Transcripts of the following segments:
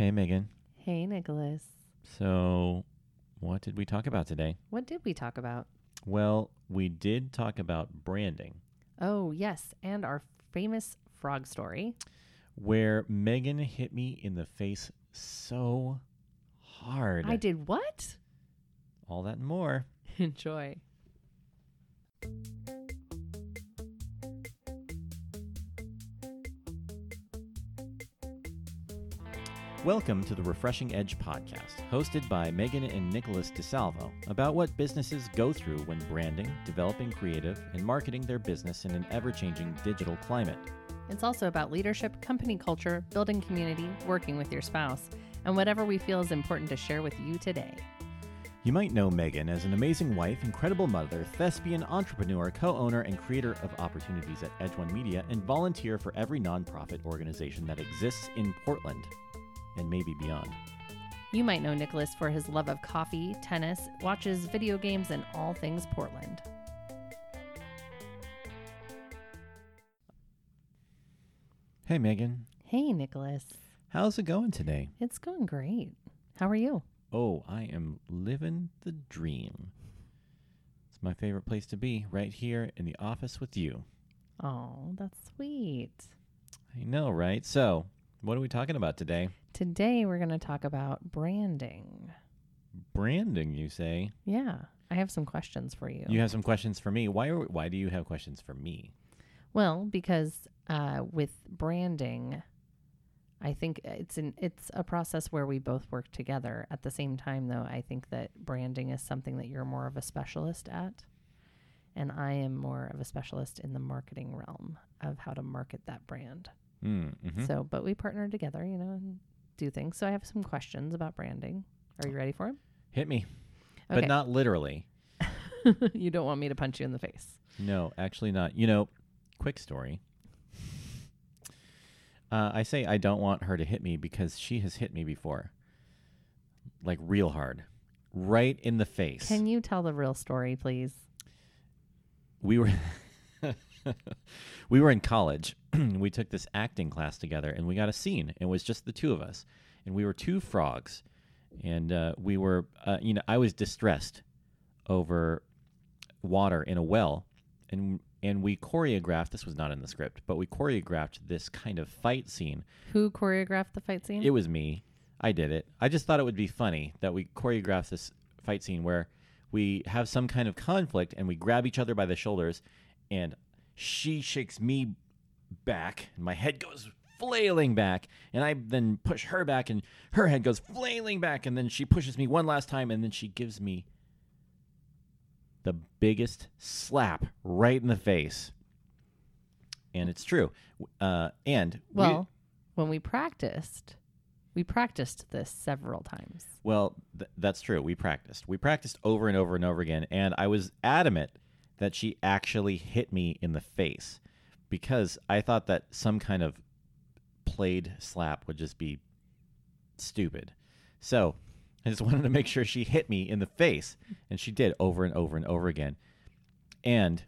Hey, Megan. Hey, Nicholas. So, what did we talk about today? What did we talk about? Well, we did talk about branding, Oh, yes. And our famous frog story. where Megan hit me in the face so hard. I did what? All that and more. Enjoy. Welcome to the Refreshing Edge podcast, hosted by Megan and Nicholas DeSalvo, about what businesses go through when branding, developing creative, and marketing their business in an ever changing digital climate. It's also about leadership, company culture, building community, working with your spouse, and whatever we feel is important to share with you today. You might know Megan as an amazing wife, incredible mother, thespian, entrepreneur, co owner, and creator of opportunities at Edge One Media, and volunteer for every nonprofit organization that exists in Portland and maybe beyond. You might know Nicholas for his love of coffee, tennis, watches video games, and all things Portland. Hey, Megan. Hey, Nicholas. How's it going today? It's going great. How are you? Oh, I am living the dream. It's my favorite place to be, right here in the office with you. Oh, that's sweet. I know, right? So, what are we talking about today? Today, we're going to talk about branding. Branding, you say? Yeah, I have some questions for you. You have some questions for me. Why are, why do you have questions for me? Well, because uh, with branding, I think it's an it's a process where we both work together. At the same time, though, I think that branding is something that you're more of a specialist at, and I am more of a specialist in the marketing realm of how to market that brand. Mm, mhm. So, but we partner together, you know, and do things. So, I have some questions about branding. Are you ready for them? Hit me. Okay. But not literally. you don't want me to punch you in the face. No, actually not. You know, quick story. Uh, I say I don't want her to hit me because she has hit me before. Like real hard. Right in the face. Can you tell the real story, please? we were we were in college. we took this acting class together and we got a scene. It was just the two of us. And we were two frogs. And uh, we were uh, you know, I was distressed over water in a well and and we choreographed this was not in the script, but we choreographed this kind of fight scene. Who choreographed the fight scene? It was me. I did it. I just thought it would be funny that we choreographed this fight scene where we have some kind of conflict and we grab each other by the shoulders and she shakes me back and my head goes flailing back and I then push her back and her head goes flailing back and then she pushes me one last time and then she gives me the biggest slap right in the face. And it's true. Uh, and we- Well, when we practiced, we practiced this several times. Well, th- that's true. We practiced. We practiced over and over and over again, and I was adamant that she actually hit me in the face because I thought that some kind of played slap would just be stupid. So I just wanted to make sure she hit me in the face, and she did over and over and over again. And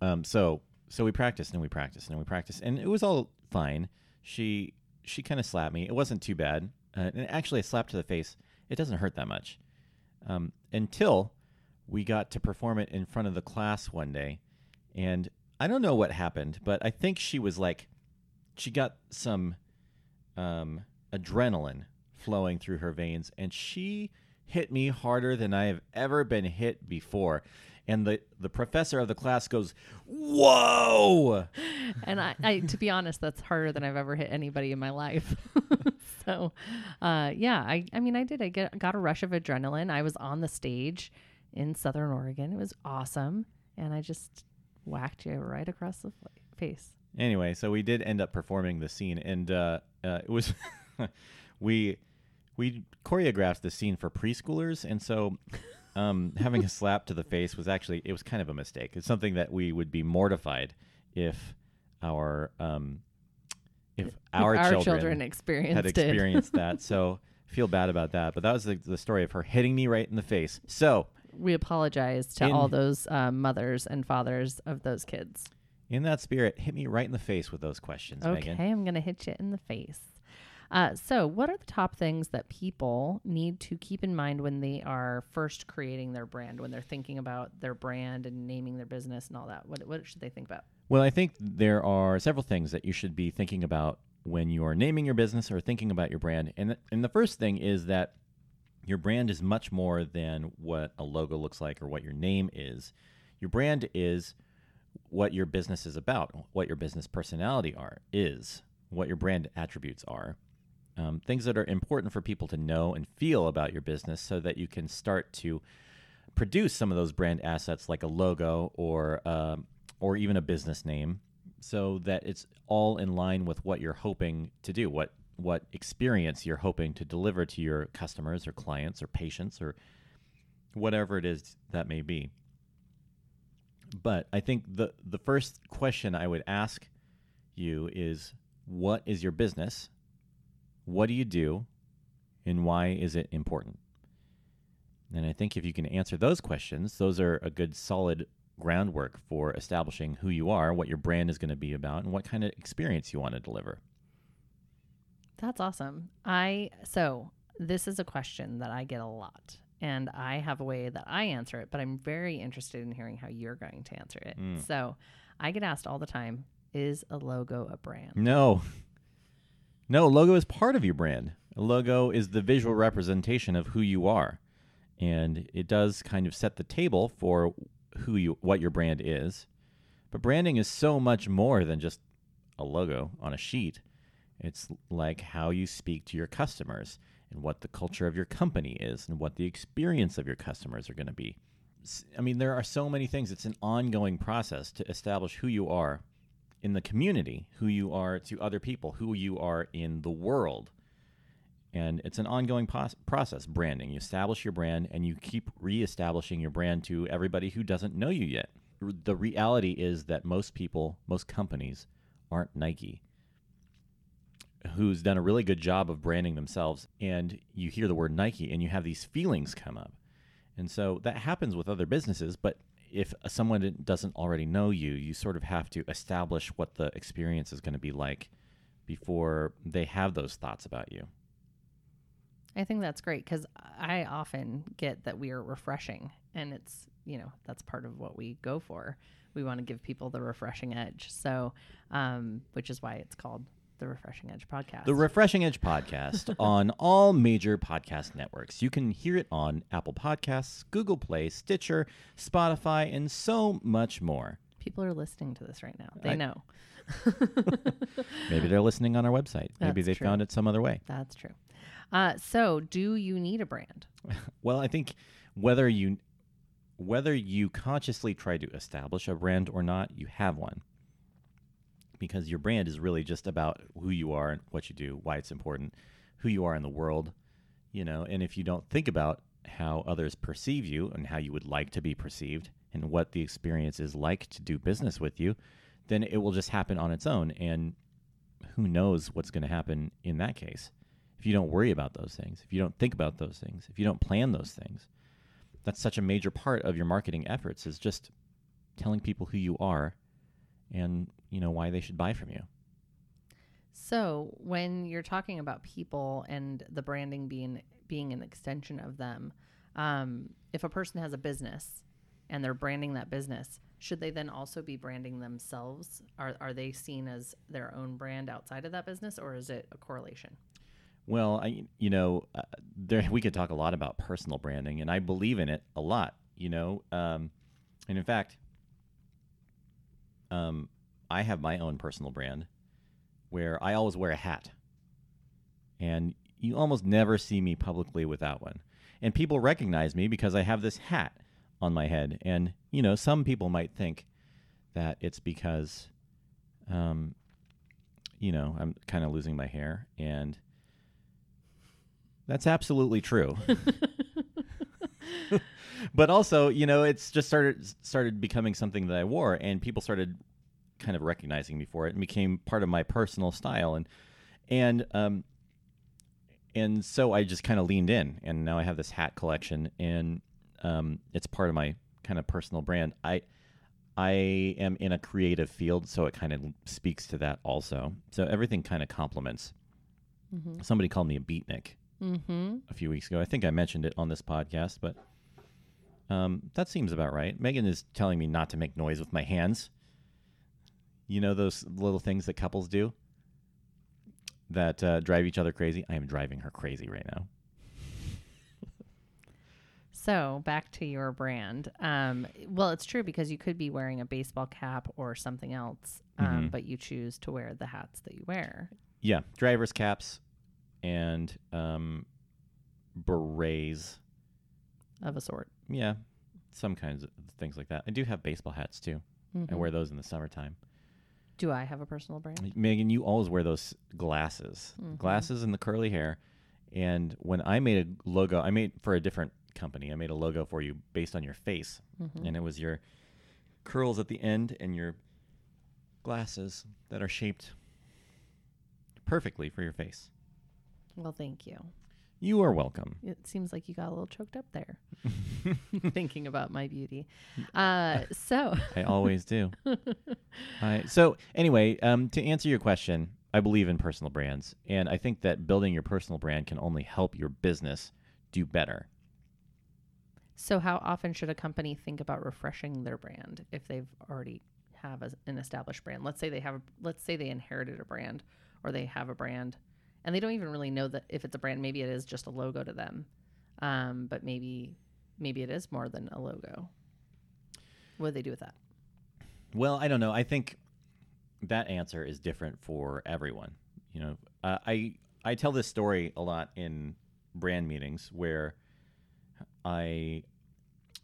um, so so we practiced and we practiced and we practiced, and it was all fine. She she kind of slapped me. It wasn't too bad, uh, and actually a slap to the face it doesn't hurt that much um, until we got to perform it in front of the class one day, and I don't know what happened, but I think she was like, she got some um, adrenaline flowing through her veins, and she hit me harder than I have ever been hit before. And the, the professor of the class goes, Whoa! And I, I, to be honest, that's harder than I've ever hit anybody in my life. so, uh, yeah, I, I mean, I did. I get, got a rush of adrenaline. I was on the stage in Southern Oregon. It was awesome, and I just whacked you right across the face. Anyway, so we did end up performing the scene, and uh, uh, it was we we choreographed the scene for preschoolers, and so um, having a slap to the face was actually it was kind of a mistake. It's something that we would be mortified if our um, if our, our children, children experienced had it. experienced that. So feel bad about that. But that was the, the story of her hitting me right in the face. So we apologize to In- all those uh, mothers and fathers of those kids. In that spirit, hit me right in the face with those questions, Megan. Okay, Megan. I'm going to hit you in the face. Uh, so, what are the top things that people need to keep in mind when they are first creating their brand, when they're thinking about their brand and naming their business and all that? What, what should they think about? Well, I think there are several things that you should be thinking about when you are naming your business or thinking about your brand. And, th- and the first thing is that your brand is much more than what a logo looks like or what your name is. Your brand is what your business is about, what your business personality are is, what your brand attributes are. Um, things that are important for people to know and feel about your business so that you can start to produce some of those brand assets like a logo or um, or even a business name so that it's all in line with what you're hoping to do what what experience you're hoping to deliver to your customers or clients or patients or whatever it is that may be. But i think the the first question i would ask you is what is your business? What do you do? And why is it important? And i think if you can answer those questions those are a good solid groundwork for establishing who you are what your brand is going to be about and what kind of experience you want to deliver That's awesome. I so this is a question that I get a lot, and I have a way that I answer it, but I'm very interested in hearing how you're going to answer it. Mm. So, I get asked all the time, "Is a logo a brand?" No. No, logo is part of your brand. A logo is the visual representation of who you are. And it does kind of set the table for who you what your brand is. But branding is so much more than just a logo on a sheet. It's like how you speak to your customers and what the culture of your company is and what the experience of your customers are going to be. I mean, there are so many things. It's an ongoing process to establish who you are in the community, who you are to other people, who you are in the world. And it's an ongoing pos- process, branding. You establish your brand and you keep reestablishing your brand to everybody who doesn't know you yet. The reality is that most people, most companies aren't Nike, who's done a really good job of branding themselves. And you hear the word Nike and you have these feelings come up. And so that happens with other businesses, but if someone doesn't already know you, you sort of have to establish what the experience is going to be like before they have those thoughts about you. I think that's great because I often get that we are refreshing, and it's you know that's part of what we go for. We want to give people the refreshing edge, so um, which is why it's called the Refreshing Edge podcast. The Refreshing Edge podcast on all major podcast networks. You can hear it on Apple Podcasts, Google Play, Stitcher, Spotify, and so much more. people are listening to this right now. They I- know. Maybe they're listening on our website. Maybe they true. found it some other way. That's true. Uh, so, do you need a brand? Well, I think whether you whether you consciously try to establish a brand or not, you have one. Because your brand is really just about who you are and what you do, why it's important, who you are in the world, you know, and if you don't think about how others perceive you and how you would like to be perceived and what the experience is like to do business with you, then it will just happen on its own and who knows what's going to happen in that case if you don't worry about those things, if you don't think about those things, if you don't plan those things. That's such a major part of your marketing efforts is just telling people who you are and, you know, why they should buy from you. So, when you're talking about people and the branding being being an extension of them, um, if a person has a business and they're branding that business, should they then also be branding themselves? Are are they seen as their own brand outside of that business, or is it a correlation? Well, I, you know, uh, there we could talk a lot about personal branding, and I believe in it a lot. You know, um, and in fact, um, I have my own personal brand where I always wear a hat, and you almost never see me publicly without one. And people recognize me because I have this hat on my head, and you know, some people might think that it's because, um, you know, I'm kind of losing my hair and that's absolutely true. but also, you know, it's just started started becoming something that I wore, and people started kind of recognizing me for it, and became part of my personal style, and and um, and so I just kind of leaned in, and now I have this hat collection, and um, it's part of my kind of personal brand. I I am in a creative field, so it kind of speaks to that also. So everything kind of complements. Mm-hmm. Somebody called me a beatnik Mm-hmm. a few weeks ago. I think I mentioned it on this podcast, but um, that seems about right. Megan is telling me not to make noise with my hands. You know those little things that couples do that uh, drive each other crazy? I am driving her crazy right now. So back to your brand. Um, well, it's true because you could be wearing a baseball cap or something else, um, Mhm. but you choose to wear the hats that you wear. Yeah, driver's caps and um, berets. Of a sort. Yeah, some kinds of things like that. I do have baseball hats too. I Mhm. wear those in the summertime. Do I have a personal brand? Megan, you always wear those glasses, Mhm. glasses and the curly hair. And when I made a logo, I made for a different company. I made a logo for you based on your face, Mhm. and it was your curls at the end and your glasses that are shaped perfectly for your face. Well, thank you. You are welcome. It seems like you got a little choked up there, thinking about my beauty. Uh, so, I always do. I, so anyway, um, to answer your question, I believe in personal brands, and I think that building your personal brand can only help your business do better. so how often should a company think about refreshing their brand if they've already have a, an established brand? Let's say they have, a, let's say they inherited a brand, or they have a brand, and they don't even really know that if it's a brand. Maybe it is just a logo to them, um, but maybe maybe it is more than a logo. What do they do with that? Well, I don't know. I think that answer is different for everyone. You know, uh, I I tell this story a lot in brand meetings where I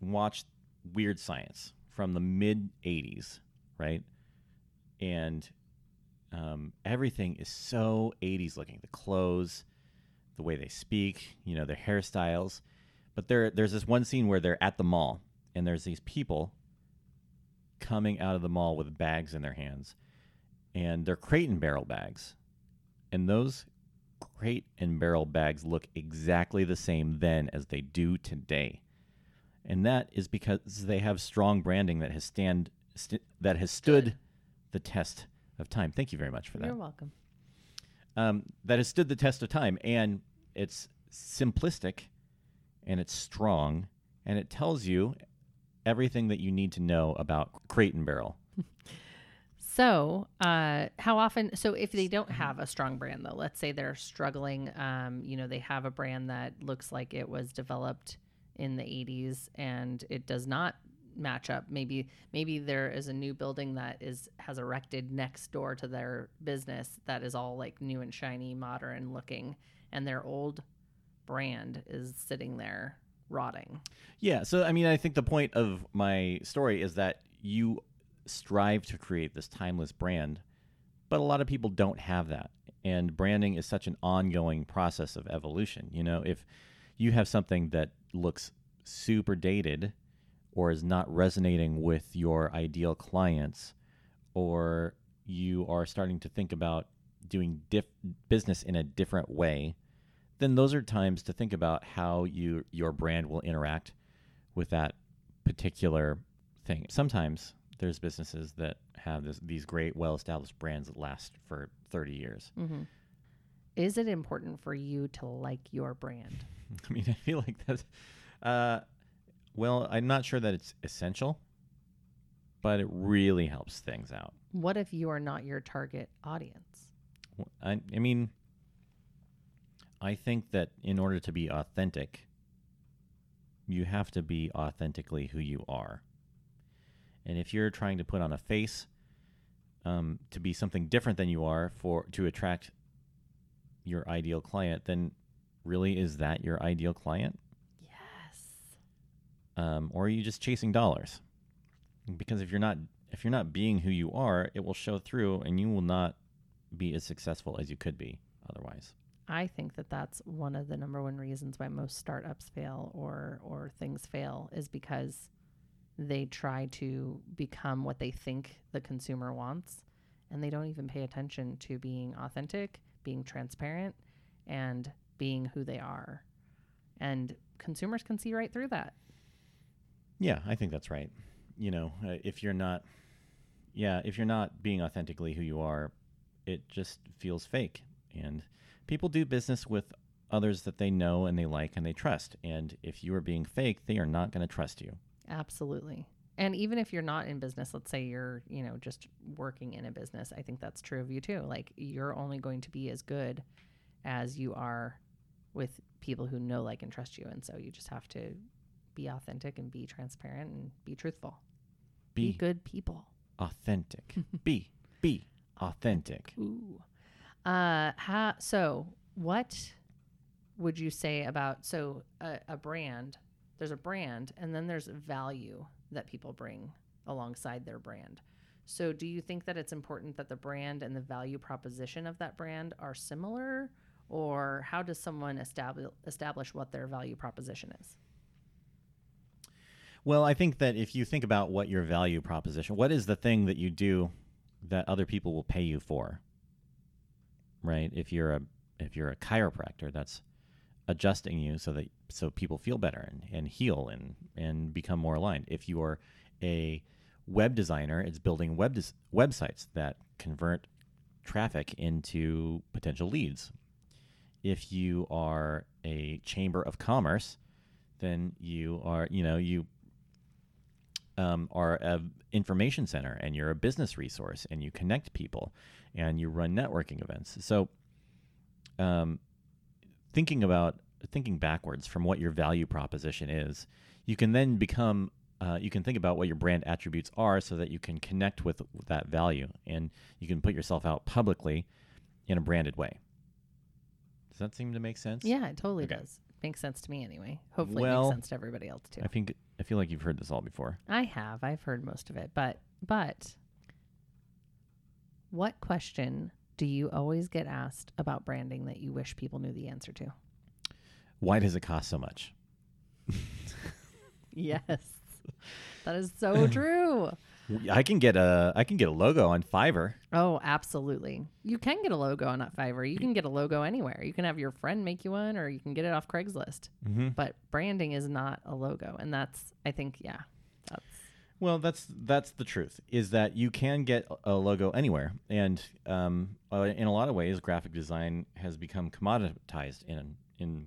watched Weird Science from the mid '80s, right? And um, everything is so '80s looking. The clothes, the way they speak, you know, their hairstyles. But there, there's this one scene where they're at the mall, and there's these people coming out of the mall with bags in their hands, and they're crate and barrel bags, and those crate and barrel bags look exactly the same then as they do today, and that is because they have strong branding that has stand st- that has stood the test of time. Thank you very much for that You're welcome. um, that has stood the test of time, and it's simplistic, and it's strong, and it tells you everything that you need to know about Crate and Barrel. So, uh, how often? So, if they don't have a strong brand, though, let's say they're struggling, um, you know, they have a brand that looks like it was developed in the 80s and it does not match up. Maybe, maybe there is a new building that is has erected next door to their business that is all like new and shiny, modern looking, and their old brand is sitting there rotting. Yeah, so I mean, I think the point of my story is that you strive to create this timeless brand, but a lot of people don't have that. And branding is such an ongoing process of evolution. You know, if you have something that looks super dated or is not resonating with your ideal clients, or you are starting to think about doing diff- business in a different way, then those are times to think about how you your brand will interact with that particular thing. Sometimes there's businesses that have this, these great, well-established brands that last for 30 years. Mm-hmm. Is it important for you to like your brand? I mean, I feel like that's. Uh, well, I'm not sure that it's essential, but it really helps things out. What if you are not your target audience? I mean, I think that in order to be authentic, you have to be authentically who you are. And if you're trying to put on a face um, to be something different than you are for to attract your ideal client, then really is that your ideal client? Um, or are you just chasing dollars? Because if you're not if you're not being who you are, it will show through, and you will not be as successful as you could be otherwise. I think that that's one of the number one reasons why most startups fail or or things fail is because they try to become what they think the consumer wants and they don't even pay attention to being authentic, being transparent and being who they are. And consumers can see right through that. Yeah, I think that's right. you know, uh, if you're not, yeah, if you're not being authentically who you are, it just feels fake. And people do business with others that they know and they like and they trust. And if you are being fake, they are not going to trust you. Absolutely. And even if you're not in business, let's say you're, you know, just working in a business, I think that's true of you too. Like you're only going to be as good as you are with people who know, like, and trust you. And so you just have to be authentic and be transparent and be truthful. Be, Be good people. authentic. be, be authentic. Ooh. Uh, so what would you say about so a, a brand? There's a brand, and then there's value that people bring alongside their brand. So, do you think that it's important that the brand and the value proposition of that brand are similar, or how does someone establish establish what their value proposition is? Well, I think that if you think about what your value proposition, what is the thing that you do that other people will pay you for? Right? If you're a if you're a chiropractor, that's adjusting you so that so people feel better and, and heal and and become more aligned. If you're a web designer, it's building web des- websites that convert traffic into potential leads. If you are a chamber of commerce, then you are, you know, you um, are a information center and you're a business resource and you connect people and you run networking events. So, um, thinking about thinking backwards from what your value proposition is, you can then become uh, you can think about what your brand attributes are so that you can connect with that value and you can put yourself out publicly in a branded way. Does that seem to make sense? Yeah, it totally Okay. does. Makes sense to me anyway. Hopefully, it Well, makes sense to everybody else too. I think I feel like you've heard this all before. I have. I've heard most of it. But but what question do you always get asked about branding that you wish people knew the answer to? Why does it cost so much? Yes. that is so true. I can get a I can get a logo on Fiverr. Oh, absolutely. You can get a logo on Fiverr. You can get a logo anywhere. You can have your friend make you one or you can get it off Craigslist. Mm-hmm. But branding is not a logo. And that's I think yeah. That's Well, that's that's the truth. Is that you can get a logo anywhere, and um, uh, in a lot of ways, graphic design has become commoditized in in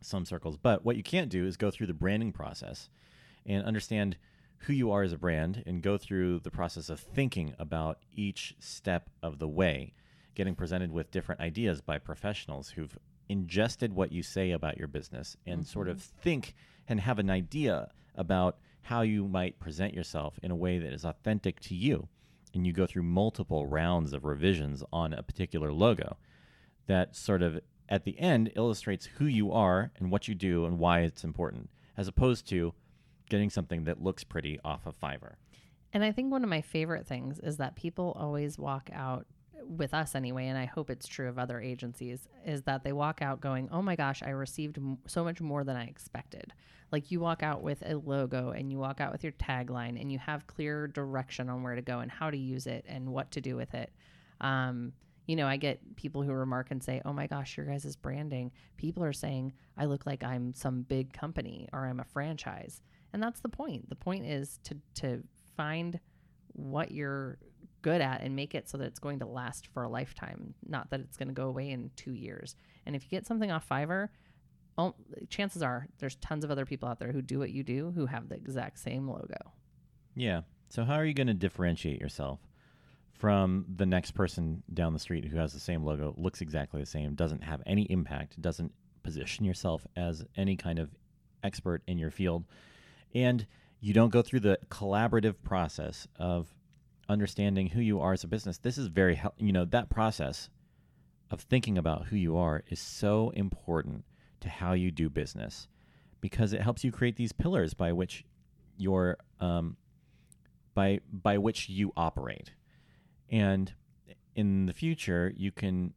some circles. But what you can't do is go through the branding process and understand who you are as a brand, and go through the process of thinking about each step of the way, getting presented with different ideas by professionals who've ingested what you say about your business and sort of mm-hmm. think and have an idea about how you might present yourself in a way that is authentic to you. And you go through multiple rounds of revisions on a particular logo that sort of at the end illustrates who you are and what you do and why it's important, as opposed to getting something that looks pretty off of Fiverr. And I think one of my favorite things is that people always walk out with us anyway, and I hope it's true of other agencies, is that they walk out going, "Oh my gosh, I received m- so much more than I expected." Like you walk out with a logo and you walk out with your tagline and you have clear direction on where to go and how to use it and what to do with it. Um, you know, I get people who remark and say, "Oh my gosh, your guys' branding." People are saying, "I look like I'm some big company or I'm a franchise." And that's the point. The point is to to find what you're good at and make it so that it's going to last for a lifetime, not that it's going to go away in 2 years. And if you get something off Fiverr, oh, chances are there's tons of other people out there who do what you do who have the exact same logo. Yeah. So how are you going to differentiate yourself from the next person down the street who has the same logo, looks exactly the same, doesn't have any impact, doesn't position yourself as any kind of expert in your field, and you don't go through the collaborative process of understanding who you are as a business. This is very you know that process of thinking about who you are is so important to how you do business because it helps you create these pillars by which your um, by by which you operate. And in the future, you can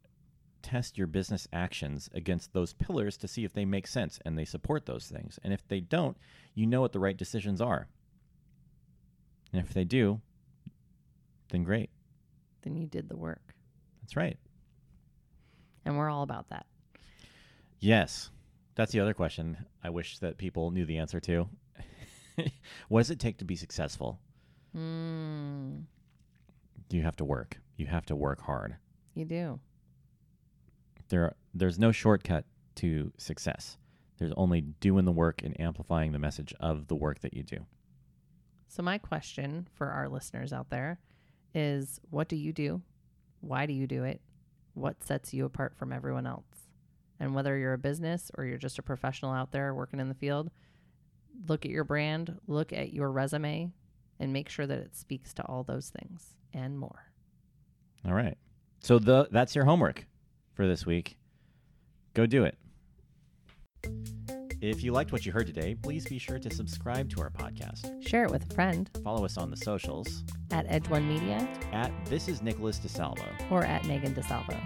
test your business actions against those pillars to see if they make sense and they support those things. And if they don't, you know what the right decisions are. And if they do, then great. Then you did the work. That's right. And we're all about that. Yes. That's the other question I wish that people knew the answer to. what does it take to be successful? Mm, You have to work. You have to work hard. you do. There, there's no shortcut to success. There's only doing the work and amplifying the message of the work that you do. So, my question for our listeners out there is what do you do? Why do you do it? What sets you apart from everyone else? And whether you're a business or you're just a professional out there working in the field, look at your brand, look at your resume, and make sure that it speaks to all those things and more. All right. So the that's your homework for this week. Go do it. If you liked what you heard today, please be sure to subscribe to our podcast. Share it with a friend Follow us on the socials at Edge One Media at This is Nicholas DeSalvo. or at Megan DeSalvo.